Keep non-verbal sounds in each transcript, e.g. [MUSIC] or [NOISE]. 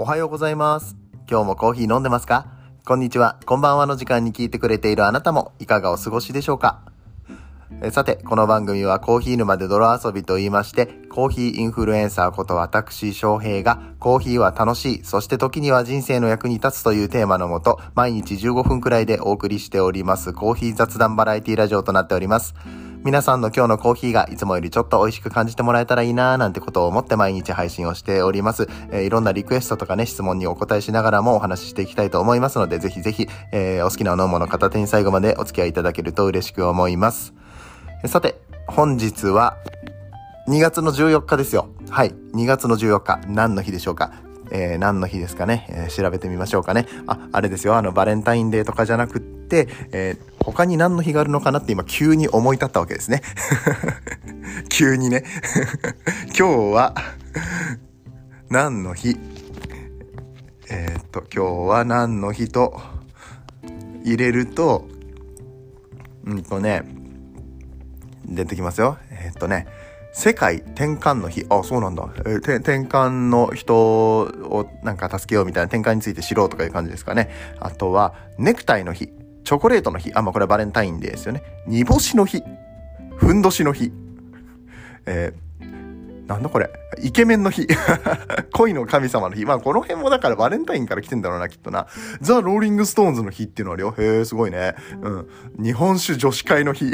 おはようございます。今日もコーヒー飲んでますか？こんにちは。こんばんはの時間に聞いてくれているあなたもいかがお過ごしでしょうか？さて、この番組はコーヒー沼で泥遊びと言いまして、コーヒーインフルエンサーこと私翔平が、コーヒーは楽しい、そして時には人生の役に立つというテーマのもと、毎日15分くらいでお送りしております、コーヒー雑談バラエティラジオとなっております。皆さんの今日のコーヒーがいつもよりちょっと美味しく感じてもらえたらいいなーなんてことを思って毎日配信をしております。えーいろんなリクエストとかね、質問にお答えしながらもお話ししていきたいと思いますので、ぜひぜひ、えーお好きなお飲み物片手に最後までお付き合いいただけると嬉しく思います。さて、本日は2月の14日ですよ。はい。2月の14日。何の日でしょうか？えー何の日ですかね、えー調べてみましょうかね。あ、あれですよ。あの、バレンタインデーとかじゃなくて、えー他に何の日があるのかなって今急に思い立ったわけですね。[LAUGHS] 急にね。[LAUGHS] 今日は、何の日？えーっと、今日は何の日と入れると、うんとね、出てきますよ。えーっとね、世界転換の日。あ、そうなんだ。えー転換の人をなんか助けようみたいな転換について知ろうとかいう感じですかね。あとは、ネクタイの日。チョコレートの日。あ、まあこれはバレンタインデーですよね。煮干しの日。ふんどしの日。えーなんだこれイケメンの日。[LAUGHS] 恋の神様の日。まあこの辺もだからバレンタインから来てんだろうな、きっとな。ザ・ローリング・ストーンズの日っていうのあるよ。へえ、すごいね。うん。日本酒女子会の日。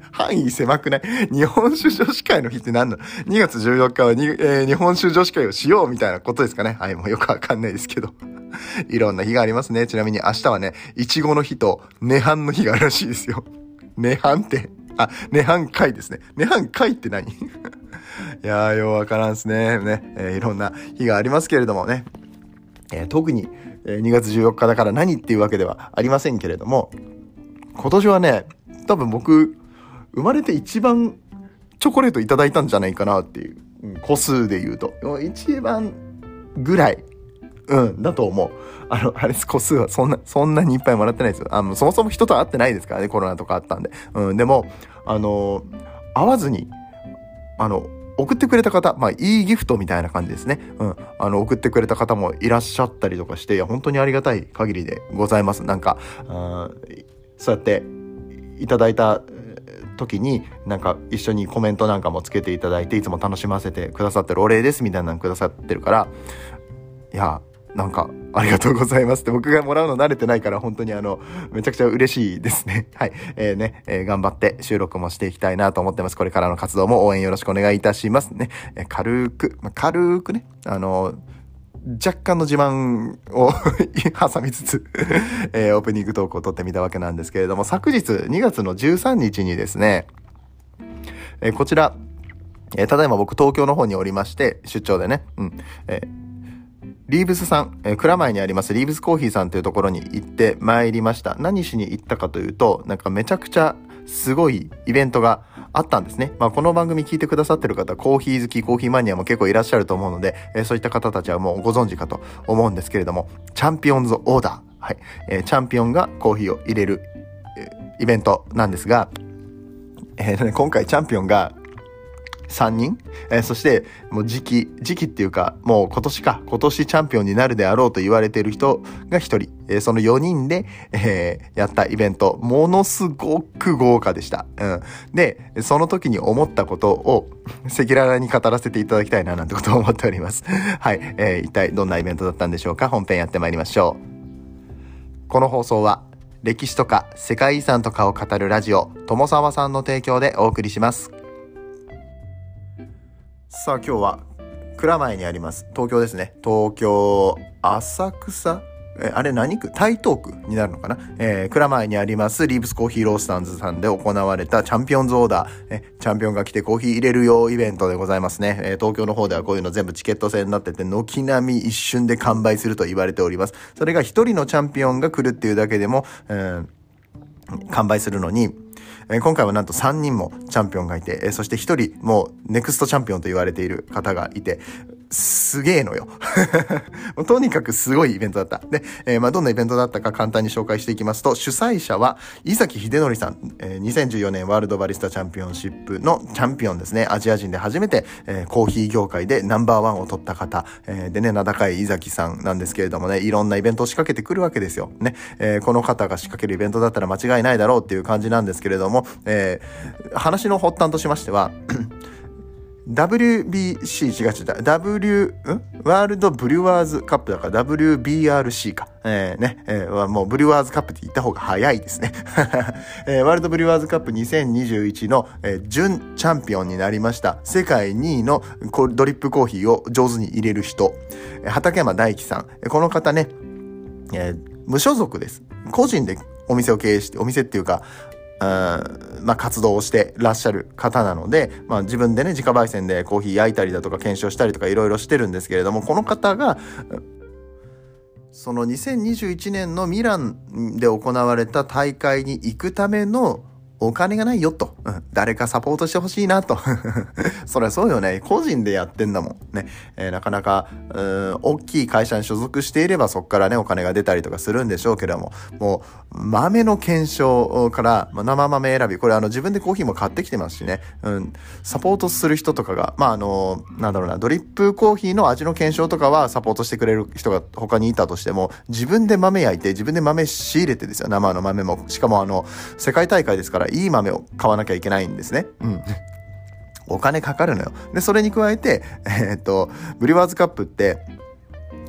[LAUGHS] 範囲狭くない？日本酒女子会の日って何の ?2 月14日はに、えー日本酒女子会をしようみたいなことですかね？はい、もうよくわかんないですけど。[LAUGHS] いろんな日がありますね。ちなみに明日はね、いちごの日と涅槃の日があるらしいですよ。[LAUGHS] 涅槃って、あ、涅槃会ですね。涅槃会って何？いやー、ようわからんすね。ね、えーいろんな日がありますけれどもね。えー特に、え2月14日だから何っていうわけではありませんけれども、今年はね、多分僕、生まれて一番チョコレートいただいたんじゃないかなっていう、個数で言うと。一番ぐらい、うん、だと思う。あの、あれです、個数はそんな、そんなにいっぱいもらってないですよ。あの、そもそも人と会ってないですからね、コロナとかあったんで。うん、でも、あの、会わずに、あの、送ってくれた方、まあ、いいギフトみたいな感じですね。うん。あの、送ってくれた方もいらっしゃったりとかして、いや、本当にありがたい限りでございます。なんか、あーそうやって、いただいた時に、なんか、一緒にコメントなんかもつけていただいて、いつも楽しませてくださってるお礼です、みたいなのくださってるから、いや、なんか、ありがとうございますって僕がもらうの慣れてないから本当にあの、めちゃくちゃ嬉しいですね。[LAUGHS] はい。えー、ね、えー頑張って収録もしていきたいなと思ってます。これからの活動も応援よろしくお願いいたしますね。えー軽く、まあ軽くね、あの若干の自慢を [LAUGHS] 挟みつつ、えーオープニングトークを撮ってみたわけなんですけれども、昨日2月の13日にですね、えーこちら、えーただいま僕東京の方におりまして、出張でね、うん、えーリーブスさん、えー蔵前にありますリーブスコーヒーさんというところに行ってまいりました。何しに行ったかというと、なんかめちゃくちゃすごいイベントがあったんですね。まあこの番組聞いてくださってる方、コーヒー好き、コーヒーマニアも結構いらっしゃると思うので、えーそういった方たちはもうご存知かと思うんですけれども、チャンピオンズオーダー。はい。えーチャンピオンがコーヒーを入れる、えーイベントなんですが、えー今回チャンピオンが3人、えーそして、もう時期、時期っていうか、もう今年か、今年チャンピオンになるであろうと言われている人が1人、えーその4人で、えーやったイベント、ものすごく豪華でした。うん。で、その時に思ったことを、赤裸々に語らせていただきたいな、なんてことを思っております。[LAUGHS] はい。えー一体どんなイベントだったんでしょうか？本編やってまいりましょう。この放送は、歴史とか世界遺産とかを語るラジオ、友沢さんの提供でお送りします。さあ今日は蔵前にあります東京ですね。東京浅草？えあれ何区？台東区になるのかな、えー、蔵前にありますリーブスコーヒーロースタンズさんで行われたチャンピオンズオーダー、えチャンピオンが来てコーヒー入れるよイベントでございますね、えー東京の方ではこういうの全部チケット制になってて軒並み一瞬で完売すると言われております。それが一人のチャンピオンが来るっていうだけでも、うん完売するのに、え今回はなんと3人もチャンピオンがいて、えそして1人もうネクストチャンピオンと言われている方がいて、すげえのよ。[LAUGHS] とにかくすごいイベントだった。で、えー、まあ、どんなイベントだったか簡単に紹介していきますと、主催者は、伊崎秀則さん、えー、2014年ワールドバリスタチャンピオンシップのチャンピオンですね。アジア人で初めて、えー、コーヒー業界でナンバーワンを取った方、えー、でね、名高い伊崎さんなんですけれどもね、いろんなイベントを仕掛けてくるわけですよ。ね、え、この方が仕掛けるイベントだったら間違いないだろうっていう感じなんですけれども、え、話の発端としましては、WBC 違う違う W ん？ワールドブリュワーズカップだから WBRC か。えー、ね、えー、もうブリュワーズカップって言った方が早いですね。[LAUGHS] えー、ワールドブリュワーズカップ2021の、えー、準チャンピオンになりました。世界2位のドリップコーヒーを上手に入れる人。畠山大樹さん。この方ね、えー、無所属です。個人でお店を経営して、お店っていうか、まあ、活動をしてらっしゃる方なので、まあ、自分でね自家焙煎でコーヒー焼いたりだとか検証したりとかいろいろしてるんですけれどもこの方がその2021年のミランで行われた大会に行くためのお金がないよと。うん、誰かサポートしてほしいなと。[LAUGHS] そりゃそうよね。個人でやってんだもん。ね。えー、なかなか、うん、大きい会社に所属していればそこからね、お金が出たりとかするんでしょうけども、もう、豆の検証から、まあ、生豆選び、これあの自分でコーヒーも買ってきてますしね。うん、サポートする人とかが、まああの、なんだろうな、ドリップコーヒーの味の検証とかはサポートしてくれる人が他にいたとしても、自分で豆焼いて、自分で豆仕入れてですよ。生の豆も。しかもあの、世界大会ですから、いい豆を買わなきゃいけないんですね。うん。お金かかるのよ。で、それに加えて、えー、っと、ブリワーズカップって、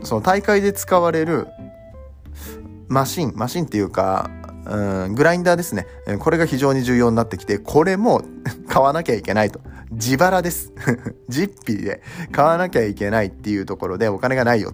その大会で使われるマシン、マシンっていうか、うん、グラインダーですね。これが非常に重要になってきて、これも [LAUGHS] 買わなきゃいけないと。自腹です。[LAUGHS] 実費で買わなきゃいけないっていうところでお金がないよ。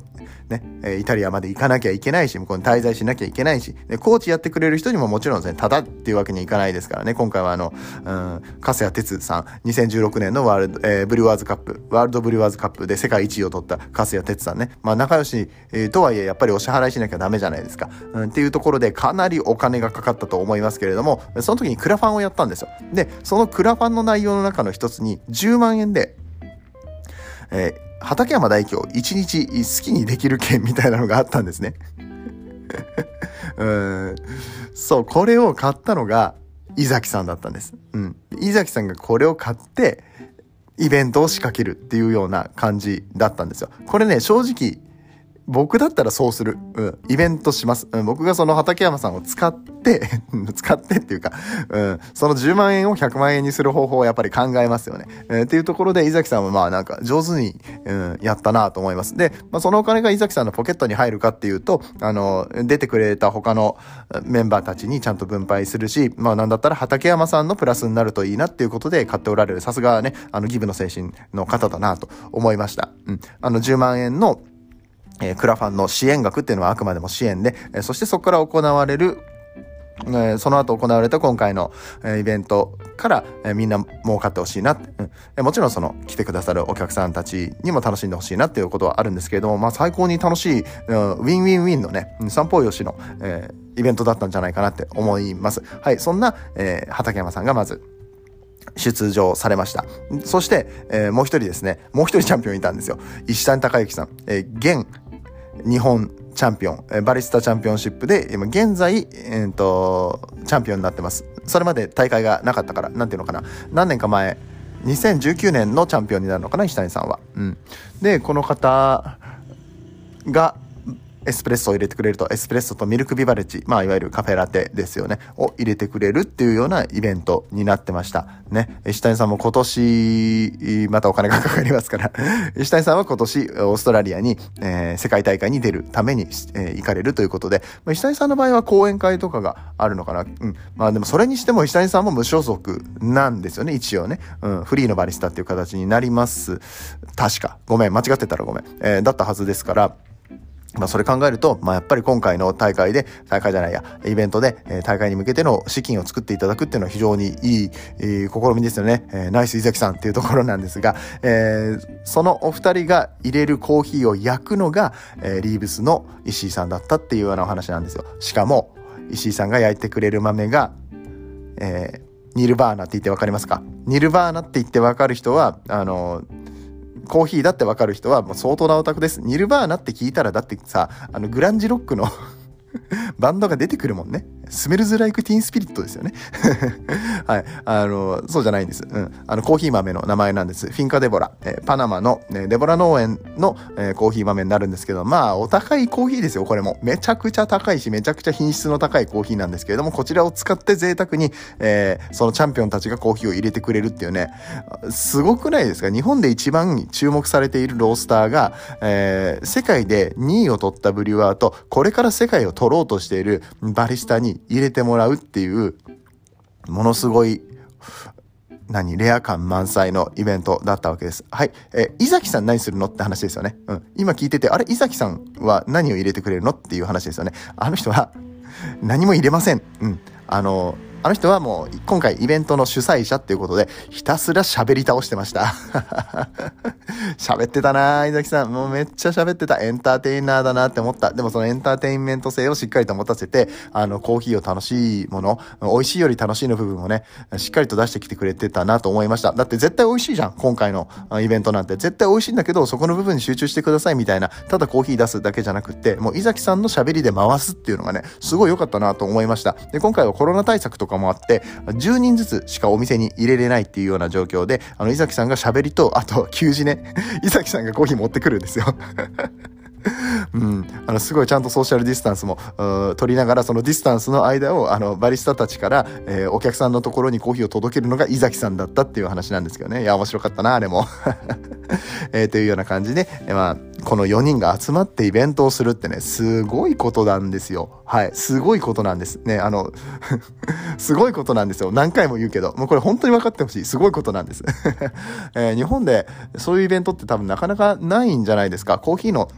ね、えイタリアまで行かなきゃいけないし、向こうに滞在しなきゃいけないし、で、コーチやってくれる人にももちろんですね、ただっていうわけにいかないですからね、今回はあの、うん、粕谷哲さん、2016年のワールド、えー、ブリュワーズカップ、ワールドブリュワーズカップで世界一位を取った粕谷哲さんね、まあ仲良し、えー、とはいえやっぱりお支払いしなきゃダメじゃないですか、うん、っていうところでかなりお金がかかったと思いますけれども、その時にクラファンをやったんですよ。で、そのクラファンの内容の中の一つに10万円で、えー畠山大京一日好きにできる券みたいなのがあったんですね。[LAUGHS] うんそう、これを買ったのが、伊崎さんだったんです。うん。伊崎さんがこれを買って、イベントを仕掛けるっていうような感じだったんですよ。これね、正直、僕だったらそうする。うん。イベントします。うん。僕がその畠山さんを使って [LAUGHS] 使ってっていうか、うん。その10万円を100万円にする方法をやっぱり考えますよね。えー、っていうところで、伊崎さんはまあなんか上手に、うん、やったなと思います。で、まあそのお金が伊崎さんのポケットに入るかっていうと、あの、出てくれた他のメンバーたちにちゃんと分配するし、まあなんだったら畠山さんのプラスになるといいなっていうことで買っておられる。さすがね、あのギブの精神の方だなと思いました。うん。あの10万円のえ、クラファンの支援額っていうのはあくまでも支援で、え、そしてそこから行われるえ、その後行われた今回の、え、イベントから、え、みんな儲かってほしいなって、うんもちろんその来てくださるお客さんたちにも楽しんでほしいなっていうことはあるんですけれども、まあ最高に楽しい、うん、ウィンウィンウィンのね、三方よしの、えイベントだったんじゃないかなって思います。はい、そんな、え畠山さんがまず、出場されました。そして、えもう一人ですね、もう一人チャンピオンいたんですよ。石谷隆之さん、え現日本チャンピオン、バリスタチャンピオンシップで、今現在、えーと、チャンピオンになってます。それまで大会がなかったから、なんていうのかな。何年か前、2019年のチャンピオンになるのかな、石谷さんは。うん。で、この方が、エスプレッソを入れてくれると、エスプレッソとミルクビバレッジ、まあ、いわゆるカフェラテですよね、を入れてくれるっていうようなイベントになってました。ね。石谷さんも今年、またお金がかかりますから [LAUGHS] 石谷さんは今年、オーストラリアに、えー、世界大会に出るために、えー、行かれるということで、まあ、石谷さんの場合は講演会とかがあるのかな。うん。まあでもそれにしても石谷さんも無所属なんですよね、一応ね。うん。フリーのバリスタっていう形になります。確か。ごめん、間違ってたらごめん。えー、だったはずですから、まあ、それ考えると、まあ、やっぱり今回の大会で、大会じゃないや、イベントで、えー、大会に向けての資金を作っていただくっていうのは非常にいい、えー、試みですよね。えー、ナイス伊崎さんっていうところなんですが、えー、そのお二人が入れるコーヒーを焼くのが、えー、リーブスの石井さんだったっていうようなお話なんですよ。しかも、石井さんが焼いてくれる豆が、えー、ニルバーナって言ってわかりますか？ニルバーナって言ってわかる人は、あの、コーヒーだってわかる人はもう相当なオタクです。ニルバーナって聞いたらだってさ、あのグランジロックの [LAUGHS] バンドが出てくるもんね。スメルズ・ライク・ティーン・スピリットですよね。[LAUGHS] はい。あの、そうじゃないんです。うん。あの、コーヒー豆の名前なんです。フィンカ・デボラ。えー、パナマの、ね、デボラ農園の、えー、コーヒー豆になるんですけど、まあ、お高いコーヒーですよ、これも。めちゃくちゃ高いし、めちゃくちゃ品質の高いコーヒーなんですけれども、こちらを使って贅沢に、えー、そのチャンピオンたちがコーヒーを入れてくれるっていうね、すごくないですか？日本で一番注目されているロースターが、えー、世界で2位を取ったブリュワーと、これから世界を取ろうとしているバリスタに入れてもらうっていう、ものすごい、何、レア感満載のイベントだったわけです。はい。え伊崎さん何するのって話ですよね。うん。今聞いてて、あれ、伊崎さんは何を入れてくれるのっていう話ですよね。あの人は何も入れません。うん。あの、あの人はもう今回イベントの主催者っていうことでひたすら喋り倒してました。[LAUGHS] 喋ってたなぁ伊崎さん。もうめっちゃ喋ってた。エンターテイナーだなって思った。でもそのエンターテインメント性をしっかりと持たせて、あの、コーヒーを楽しいもの、美味しいより楽しいの部分をね、しっかりと出してきてくれてたなと思いました。だって絶対美味しいじゃん。今回のイベントなんて。絶対美味しいんだけど、そこの部分に集中してくださいみたいな、ただコーヒー出すだけじゃなくって、もう伊崎さんの喋りで回すっていうのがね、すごい良かったなと思いました。で、今回はコロナ対策とかかもあって、10人ずつしかお店に入れれないっていうような状況で、あの、井崎さんが喋りと、あと、[LAUGHS] 給仕ね。井崎さんがコーヒー持ってくるんですようん、あのすごいちゃんとソーシャルディスタンスも取りながらそのディスタンスの間をあのバリスタたちから、えー、お客さんのところにコーヒーを届けるのが井崎さんだったっていう話なんですけどねいや面白かったなあれも、[LAUGHS] えー、というような感じで、えー、まあこの4人が集まってイベントをするってね、すごいことなんですよ。はい。すごいことなんです。ね、あの [LAUGHS] すごいことなんですよ。何回も言うけど、もうこれ本当に分かってほしい。すごいことなんです。[LAUGHS] えー、日本でそういうイベントって多分なかなかないんじゃないですか。コーヒーの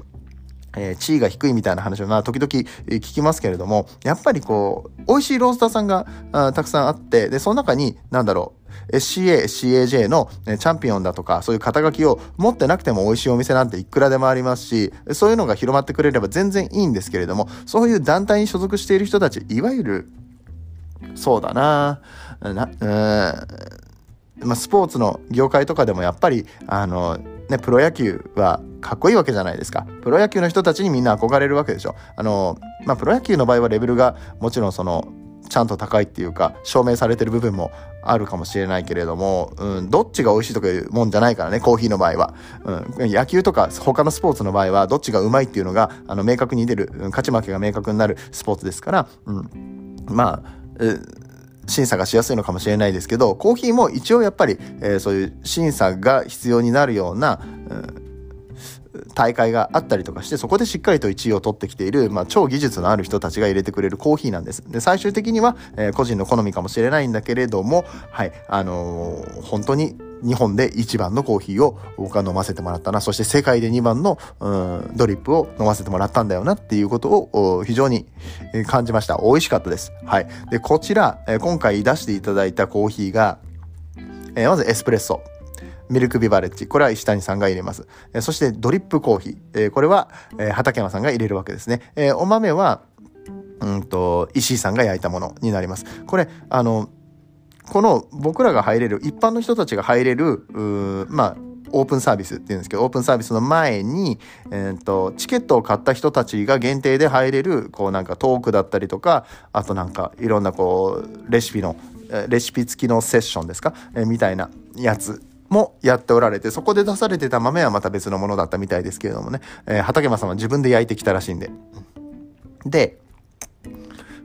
えー、地位が低いみたいな話は、まあ、時々聞きますけれども、やっぱりこう、美味しいロースターさんがあたくさんあって、で、その中に、なんだろう、SCA、CAJ の、ね、チャンピオンだとか、そういう肩書きを持ってなくても美味しいお店なんていくらでもありますし、そういうのが広まってくれれば全然いいんですけれども、そういう団体に所属している人たち、いわゆる、そうだなな、うん、まあ、スポーツの業界とかでもやっぱり、あの、ね、プロ野球はかっこいいわけじゃないですか。プロ野球の人たちにみんな憧れるわけでしょ。あの、まあ、プロ野球の場合はレベルがもちろんその、ちゃんと高いっていうか、証明されてる部分もあるかもしれないけれども、うん、どっちが美味しいとかいうもんじゃないからね、コーヒーの場合は。うん、野球とか他のスポーツの場合は、どっちがうまいっていうのが、あの、明確に出る、勝ち負けが明確になるスポーツですから、うん、まあ、審査がしやすいのかもしれないですけど、コーヒーも一応やっぱり、えー、そういう審査が必要になるような、うん大会があったりとかして、そこでしっかりと1位を取ってきている、まあ、超技術のある人たちが入れてくれるコーヒーなんです。で、最終的には、えー、個人の好みかもしれないんだけれども、はい、あのー、本当に日本で一番のコーヒーを僕は飲ませてもらったな。そして世界で2番の、ドリップを飲ませてもらったんだよなっていうことを非常に感じました。美味しかったです。はい。で、こちら、今回出していただいたコーヒーが、まずエスプレッソ。ミルクビバレッジ。これは石谷さんが入れます。えそしてドリップコーヒー。えこれは、え畠山さんが入れるわけですね。えお豆は、うんと、石井さんが焼いたものになります。これ、あの、この僕らが入れる、一般の人たちが入れる、まあ、オープンサービスっていうんですけど、オープンサービスの前に、えー、と、チケットを買った人たちが限定で入れる、こうなんかトークだったりとか、あとなんかいろんなこう、レシピの、レシピ付きのセッションですか、えー、みたいなやつもやっておられて、そこで出されてた豆はまた別のものだったみたいですけれどもね、えー、畠山さんは自分で焼いてきたらしいんで。で、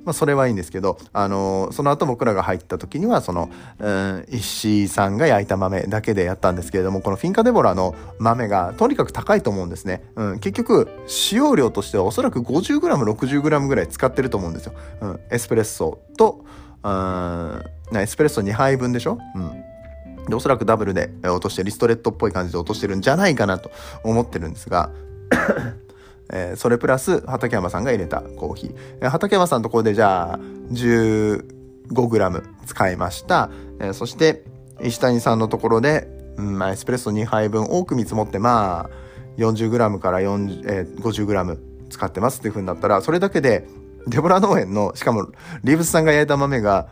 まあ、それはいいんですけど、あのー、その後僕らが入った時には、その、うん、石井さんが焼いた豆だけでやったんですけれども、このフィンカデボラの豆がとにかく高いと思うんですね。うん、結局、使用量としてはおそらく 50g、60g ぐらい使ってると思うんですよ。うん、エスプレッソと、うん、エスプレッソ2杯分でしょ？うん。で、おそらくダブルで落として、リストレットっぽい感じで落としてるんじゃないかなと思ってるんですが、[COUGHS] えー、それプラス畠山さんが入れたコーヒー。えー、畠山さんのところでじゃあ 15g 使いました。えー、そして石谷さんのところで、うんまあ、エスプレッソ2杯分多く見積もってまあ 40g から40、えー、50g 使ってますっていう風になったらそれだけでデボラ農園のしかもリーブスさんが焼いた豆が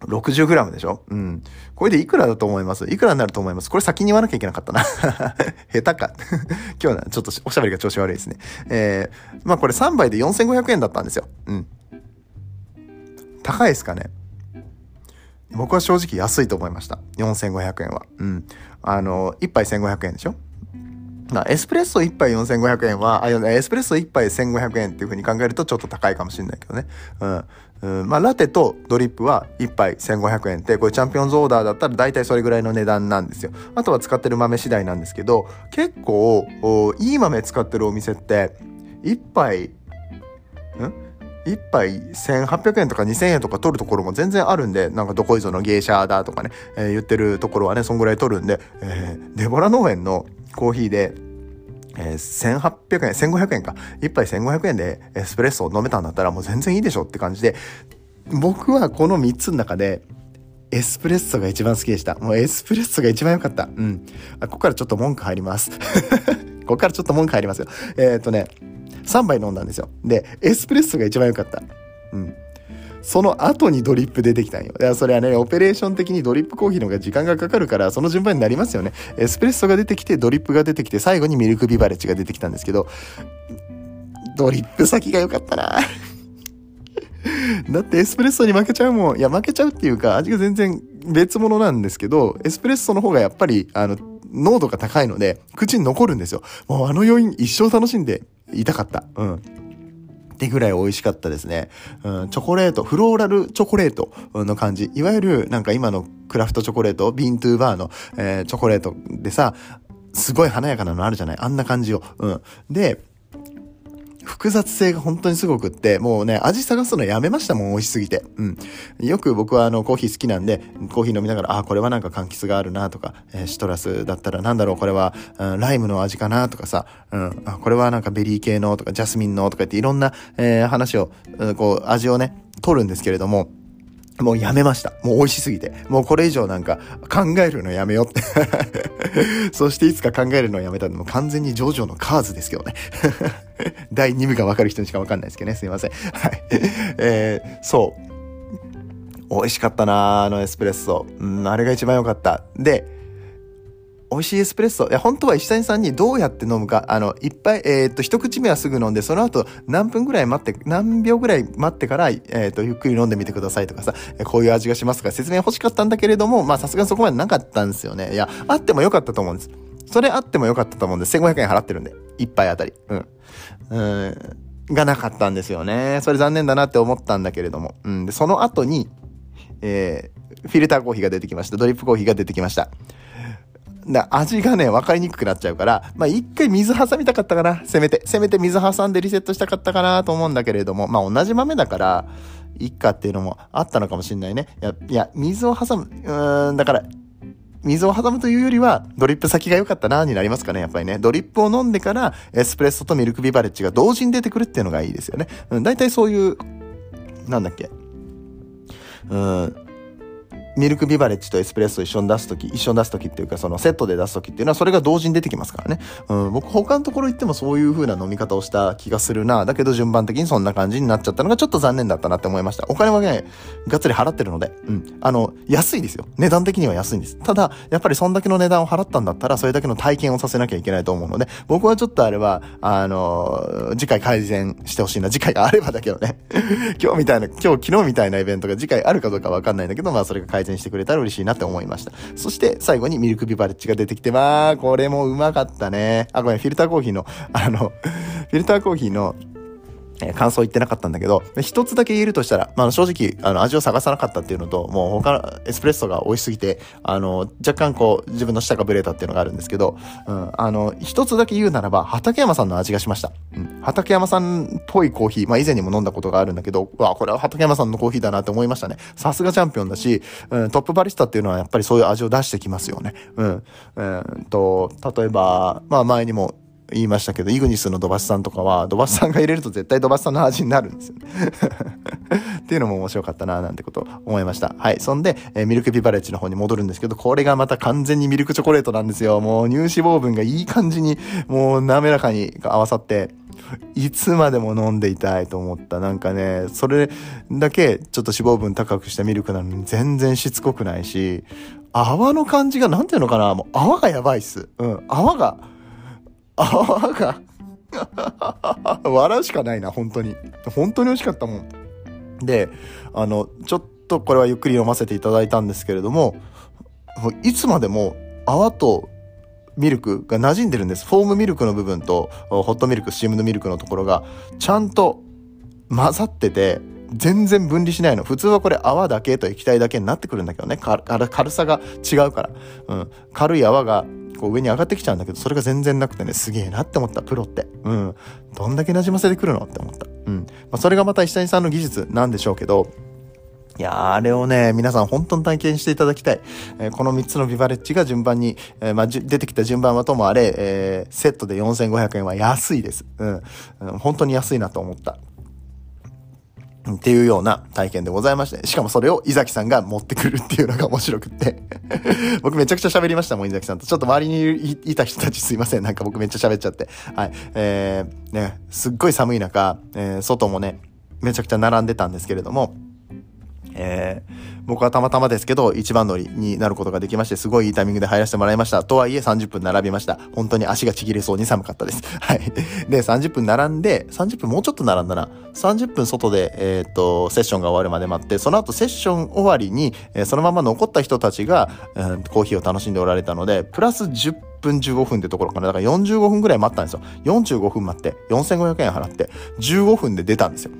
60g でしょ？うん。これでいくらだと思います？いくらになると思います？これ先に言わなきゃいけなかったな。[LAUGHS] 下手か。[LAUGHS] 今日はちょっとおしゃべりが調子悪いですね。えー、まあこれ3杯で4500円だったんですよ。うん。高いですかね？僕は正直安いと思いました。4500円は。うん。あの、1杯1500円でしょ、エスプレッソ1杯4500円は、エスプレッソ1杯1500円っていう風に考えるとちょっと高いかもしれないけどね。うん。うん、まあ、ラテとドリップは1杯1500円って、これチャンピオンズオーダーだったら大体それぐらいの値段なんですよ。あとは使ってる豆次第なんですけど、結構、いい豆使ってるお店って、1杯、ん？1杯1800円とか2000円とか取るところも全然あるんで、なんかどこいぞの芸者だとかね、えー、言ってるところはね、そんぐらい取るんで、えー、デボラ農園のコーヒーで、えー、1800円、1500円か。1杯1500円でエスプレッソを飲めたんだったらもう全然いいでしょって感じで、僕はこの3つの中で、エスプレッソが一番好きでした。もうエスプレッソが一番良かった。うん。あ、ここからちょっと文句入ります。[LAUGHS] ここからちょっと文句入りますよ。えー、っとね、3杯飲んだんですよ。で、エスプレッソが一番良かった。うん。その後にドリップ出てきたんよ。いや、それはね、オペレーション的にドリップコーヒーの方が時間がかかるから、その順番になりますよね。エスプレッソが出てきて、ドリップが出てきて、最後にミルクビバレッジが出てきたんですけど、ドリップ先が良かったな [LAUGHS] だってエスプレッソに負けちゃうもん。いや、負けちゃうっていうか、味が全然別物なんですけど、エスプレッソの方がやっぱり、あの、濃度が高いので、口に残るんですよ。もうあの余韻一生楽しんでいたかった。うん。ってぐらい美味しかったですね。うん、チョコレート、フローラルチョコレートの感じ。いわゆるなんか今のクラフトチョコレート、ビントゥーバーの、えー、チョコレートでさ、すごい華やかなのあるじゃない？あんな感じを。うん。で、複雑性が本当にすごくって、もうね、味探すのやめましたもん、美味しすぎて。うん。よく僕はあの、コーヒー好きなんで、コーヒー飲みながら、あ、これはなんか柑橘があるなとか、えー、シトラスだったらなんだろう、これは、うん、ライムの味かなとかさ、うん、あ、これはなんかベリー系のとか、ジャスミンのとかっていろんな、えー、話を、うん、こう、味をね、取るんですけれども、もうやめました。もう美味しすぎて。もうこれ以上なんか考えるのやめよって。[LAUGHS] そしていつか考えるのをやめたのも完全にジョジョのカーズですけどね。[LAUGHS] 第2部がわかる人にしかわかんないですけどね。すいません。はい。えー、そう。美味しかったなあのエスプレッソ。うん、あれが一番良かった。で、美味しいエスプレッソ。いや、本当は石谷さんにどうやって飲むか、あの、いっぱい、えっ、と、一口目はすぐ飲んで、その後何分ぐらい待って、何秒ぐらい待ってから、えっ、と、ゆっくり飲んでみてくださいとかさ、こういう味がしますとか説明欲しかったんだけれども、まあ、さすがにそこまでなかったんですよね。いや、あってもよかったと思うんです。それあってもよかったと思うんです、1500円払ってるんで、一杯あたり。うん。うん。がなかったんですよね。それ残念だなって思ったんだけれども。うん。で、その後に、えー、フィルターコーヒーが出てきました。ドリップコーヒーが出てきました。だ味がね、分かりにくくなっちゃうから、まあ一回水挟みたかったかな。せめて。せめて水挟んでリセットしたかったかなと思うんだけれども、まあ同じ豆だから、いっかっていうのもあったのかもしんないね。いや、いや、水を挟む、うーん、だから、水を挟むというよりは、ドリップ先が良かったなになりますかね、やっぱりね。ドリップを飲んでから、エスプレッソとミルクビバレッジが同時に出てくるっていうのがいいですよね。うん、大体そういう、なんだっけ。うん、ミルクビバレッジとエスプレッソ一緒に出すとき、一緒に出すときっていうか、そのセットで出すときっていうのは、それが同時に出てきますからね。うん、僕他のところ行ってもそういう風な飲み方をした気がするな。だけど順番的にそんな感じになっちゃったのがちょっと残念だったなって思いました。お金はね、がっつり払ってるので、うん。あの、安いですよ。値段的には安いんです。ただ、やっぱりそんだけの値段を払ったんだったら、それだけの体験をさせなきゃいけないと思うので、僕はちょっとあれは、あの、次回改善してほしいな。次回があればだけどね。[LAUGHS] 今日みたいな、今日昨日みたいなイベントが次回あるかどうかわかんないんだけど、まあそれが改改善してくれたら嬉しいなって思いました。そして最後にミルクビバレッジが出てきて、まあ、これもうまかったね。あ、ごめん、フィルターコーヒーの、あの、フィルターコーヒーの、え感想言ってなかったんだけど、一つだけ言えるとしたら、まあ、正直、あの、味を探さなかったっていうのと、もう他の、エスプレッソが美味しすぎて、あの、若干こう、自分の舌がブレたっていうのがあるんですけど、うん、あの、一つだけ言うならば、畠山さんの味がしました。うん、畠山さんっぽいコーヒー、まあ、以前にも飲んだことがあるんだけど、わ、これは畠山さんのコーヒーだなって思いましたね。さすがチャンピオンだし、うん、トップバリスタっていうのはやっぱりそういう味を出してきますよね。うん。うんと、例えば、まあ、前にも言いましたけど、イグニスのドバスさんとかは、ドバスさんが入れると絶対ドバスさんの味になるんですよ、[LAUGHS] っていうのも面白かったな、なんてこと思いました。はい。そんで、えー、ミルクビバレッジの方に戻るんですけど、これがまた完全にミルクチョコレートなんですよ。もう乳脂肪分がいい感じに、もう滑らかに合わさって、いつまでも飲んでいたいと思った。なんかね、それだけちょっと脂肪分高くしたミルクなのに全然しつこくないし、泡の感じがなんていうのかなもう泡がやばいっす。うん。泡が、泡が笑うしかないな、本当に。本当に美味しかったもん。で、あの、ちょっとこれはゆっくり読ませていただいたんですけれども、いつまでも泡とミルクが馴染んでるんです。フォームミルクの部分と、ホットミルク、スチームのミルクのところが、ちゃんと混ざってて、全然分離しないの。普通はこれ泡だけと液体だけになってくるんだけどね。軽さが違うから。うん。軽い泡がこう上に上がってきちゃうんだけど、それが全然なくてね、すげえなって思った、プロって。うん。どんだけ馴染ませてくるのって思った。うん。まあ、それがまた石谷さんの技術なんでしょうけど、いやあれをね、皆さん本当に体験していただきたい。えー、この3つのビバレッジが順番に、えー、まあ、出てきた順番はともあれ、えー、セットで4500円は安いです。うん。本当に安いなと思った。っていうような体験でございまして、しかもそれを伊崎さんが持ってくるっていうのが面白くって [LAUGHS] 僕めちゃくちゃ喋りましたもん、伊崎さんと。ちょっと周りにいた人たちすいません。なんか僕めっちゃ喋っちゃって。はい。えー、ね、すっごい寒い中、えー、外もね、めちゃくちゃ並んでたんですけれども、えー、僕はたまたまですけど、一番乗りになることができまして、すごいいいタイミングで入らせてもらいました。とはいえ30分並びました。本当に足がちぎれそうに寒かったです。[LAUGHS] はい。で、30分並んで、30分もうちょっと並んだな。30分外で、えっ、と、セッションが終わるまで待って、その後セッション終わりに、えー、そのまま残った人たちが、えー、コーヒーを楽しんでおられたので、プラス10分15分ってところかな。だから45分ぐらい待ったんですよ。45分待って、4500円払って、15分で出たんですよ。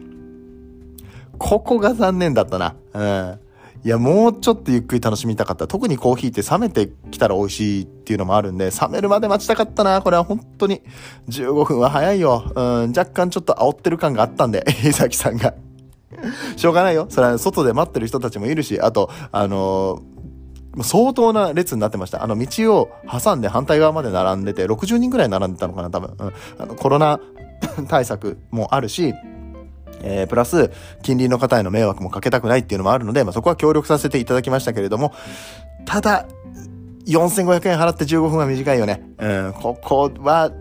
ここが残念だったな。うん。いや、もうちょっとゆっくり楽しみたかった。特にコーヒーって冷めてきたら美味しいっていうのもあるんで、冷めるまで待ちたかったな。これは本当に。15分は早いよ。うん、若干ちょっと煽ってる感があったんで、[LAUGHS] 伊崎さんが。しょうがないよ。それは外で待ってる人たちもいるし、あと、あのー、相当な列になってました。あの道を挟んで反対側まで並んでて、60人ぐらい並んでたのかな、多分。うん。あの、コロナ対策もあるし、えー、プラス、近隣の方への迷惑もかけたくないっていうのもあるので、まあ、そこは協力させていただきましたけれども、ただ、4500円払って15分は短いよね。うん、ここは、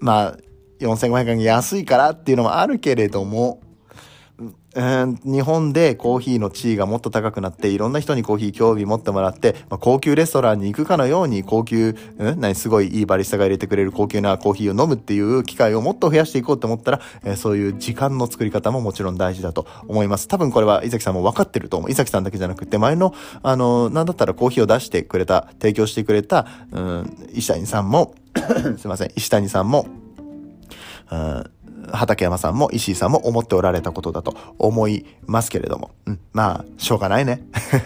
まあ、4500円安いからっていうのもあるけれども、日本でコーヒーの地位がもっと高くなって、いろんな人にコーヒー興味持ってもらって、まあ、高級レストランに行くかのように、高級、うん何、すごいいいバリスタが入れてくれる高級なコーヒーを飲むっていう機会をもっと増やしていこうと思ったら、えー、そういう時間の作り方ももちろん大事だと思います。多分これは伊崎さんも分かってると思う。伊崎さんだけじゃなくて、前の、あの、なんだったらコーヒーを出してくれた、提供してくれた、うん、石谷さんも [COUGHS] すいません、石谷さんも、うん畠山さんも石井さんも思っておられたことだと思いますけれども。うん。まあ、しょうがないね。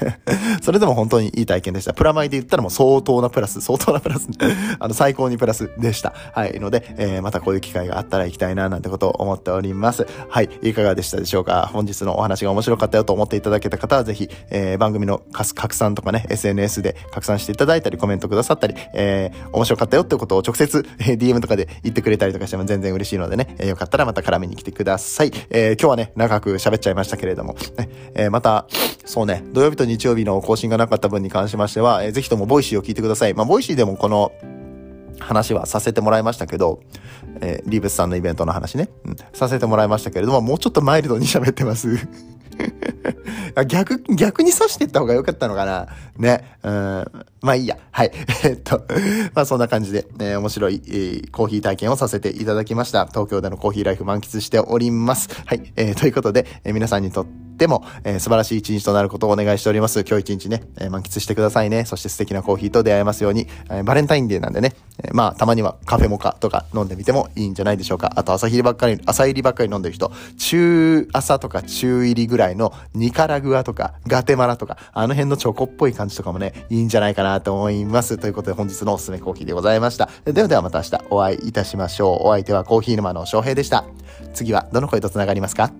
[LAUGHS] それでも本当にいい体験でした。プラマイで言ったらもう相当なプラス、相当なプラス、[LAUGHS] あの、最高にプラスでした。はい。ので、えー、またこういう機会があったら行きたいな、なんてことを思っております。はい。いかがでしたでしょうか？本日のお話が面白かったよと思っていただけた方は、ぜひ、えー、番組の拡散とかね、SNS で拡散していただいたり、コメントくださったり、えー、面白かったよってことを直接、え、DM とかで言ってくれたりとかしても全然嬉しいのでね、えー、よかったたらまた絡みに来てください。えー、今日はね、長く喋っちゃいましたけれども、ね、えー、また、そうね、土曜日と日曜日の更新がなかった分に関しましては、えー、ぜひともボイシーを聞いてください。まあ、ボイシーでもこの、話はさせてもらいましたけど、えー、リーブスさんのイベントの話ね、うん、させてもらいましたけれども、もうちょっとマイルドに喋ってます。[LAUGHS] 逆、逆に刺していった方が良かったのかな？ね。うん。まあいいや。はい。[LAUGHS] えっと、まあそんな感じで、えー、面白い、えー、コーヒー体験をさせていただきました。東京でのコーヒーライフ満喫しております。はい。えー、ということで、え、皆さんにとってでも、えー、素晴らしい一日となることをお願いしております。今日一日ね、えー、満喫してくださいね。そして素敵なコーヒーと出会えますように、えー、バレンタインデーなんでね、えまあ、たまにはカフェモカとか飲んでみてもいいんじゃないでしょうか。あと、朝入りばっかり、朝入りばっかり飲んでる人、中朝とか中入りぐらいのニカラグアとかガテマラとか、あの辺のチョコっぽい感じとかもね、いいんじゃないかなと思います。ということで本日のおすすめコーヒーでございました。ではではまた明日お会いいたしましょう。お相手はコーヒー沼の翔平でした。次はどの声と繋がりますか？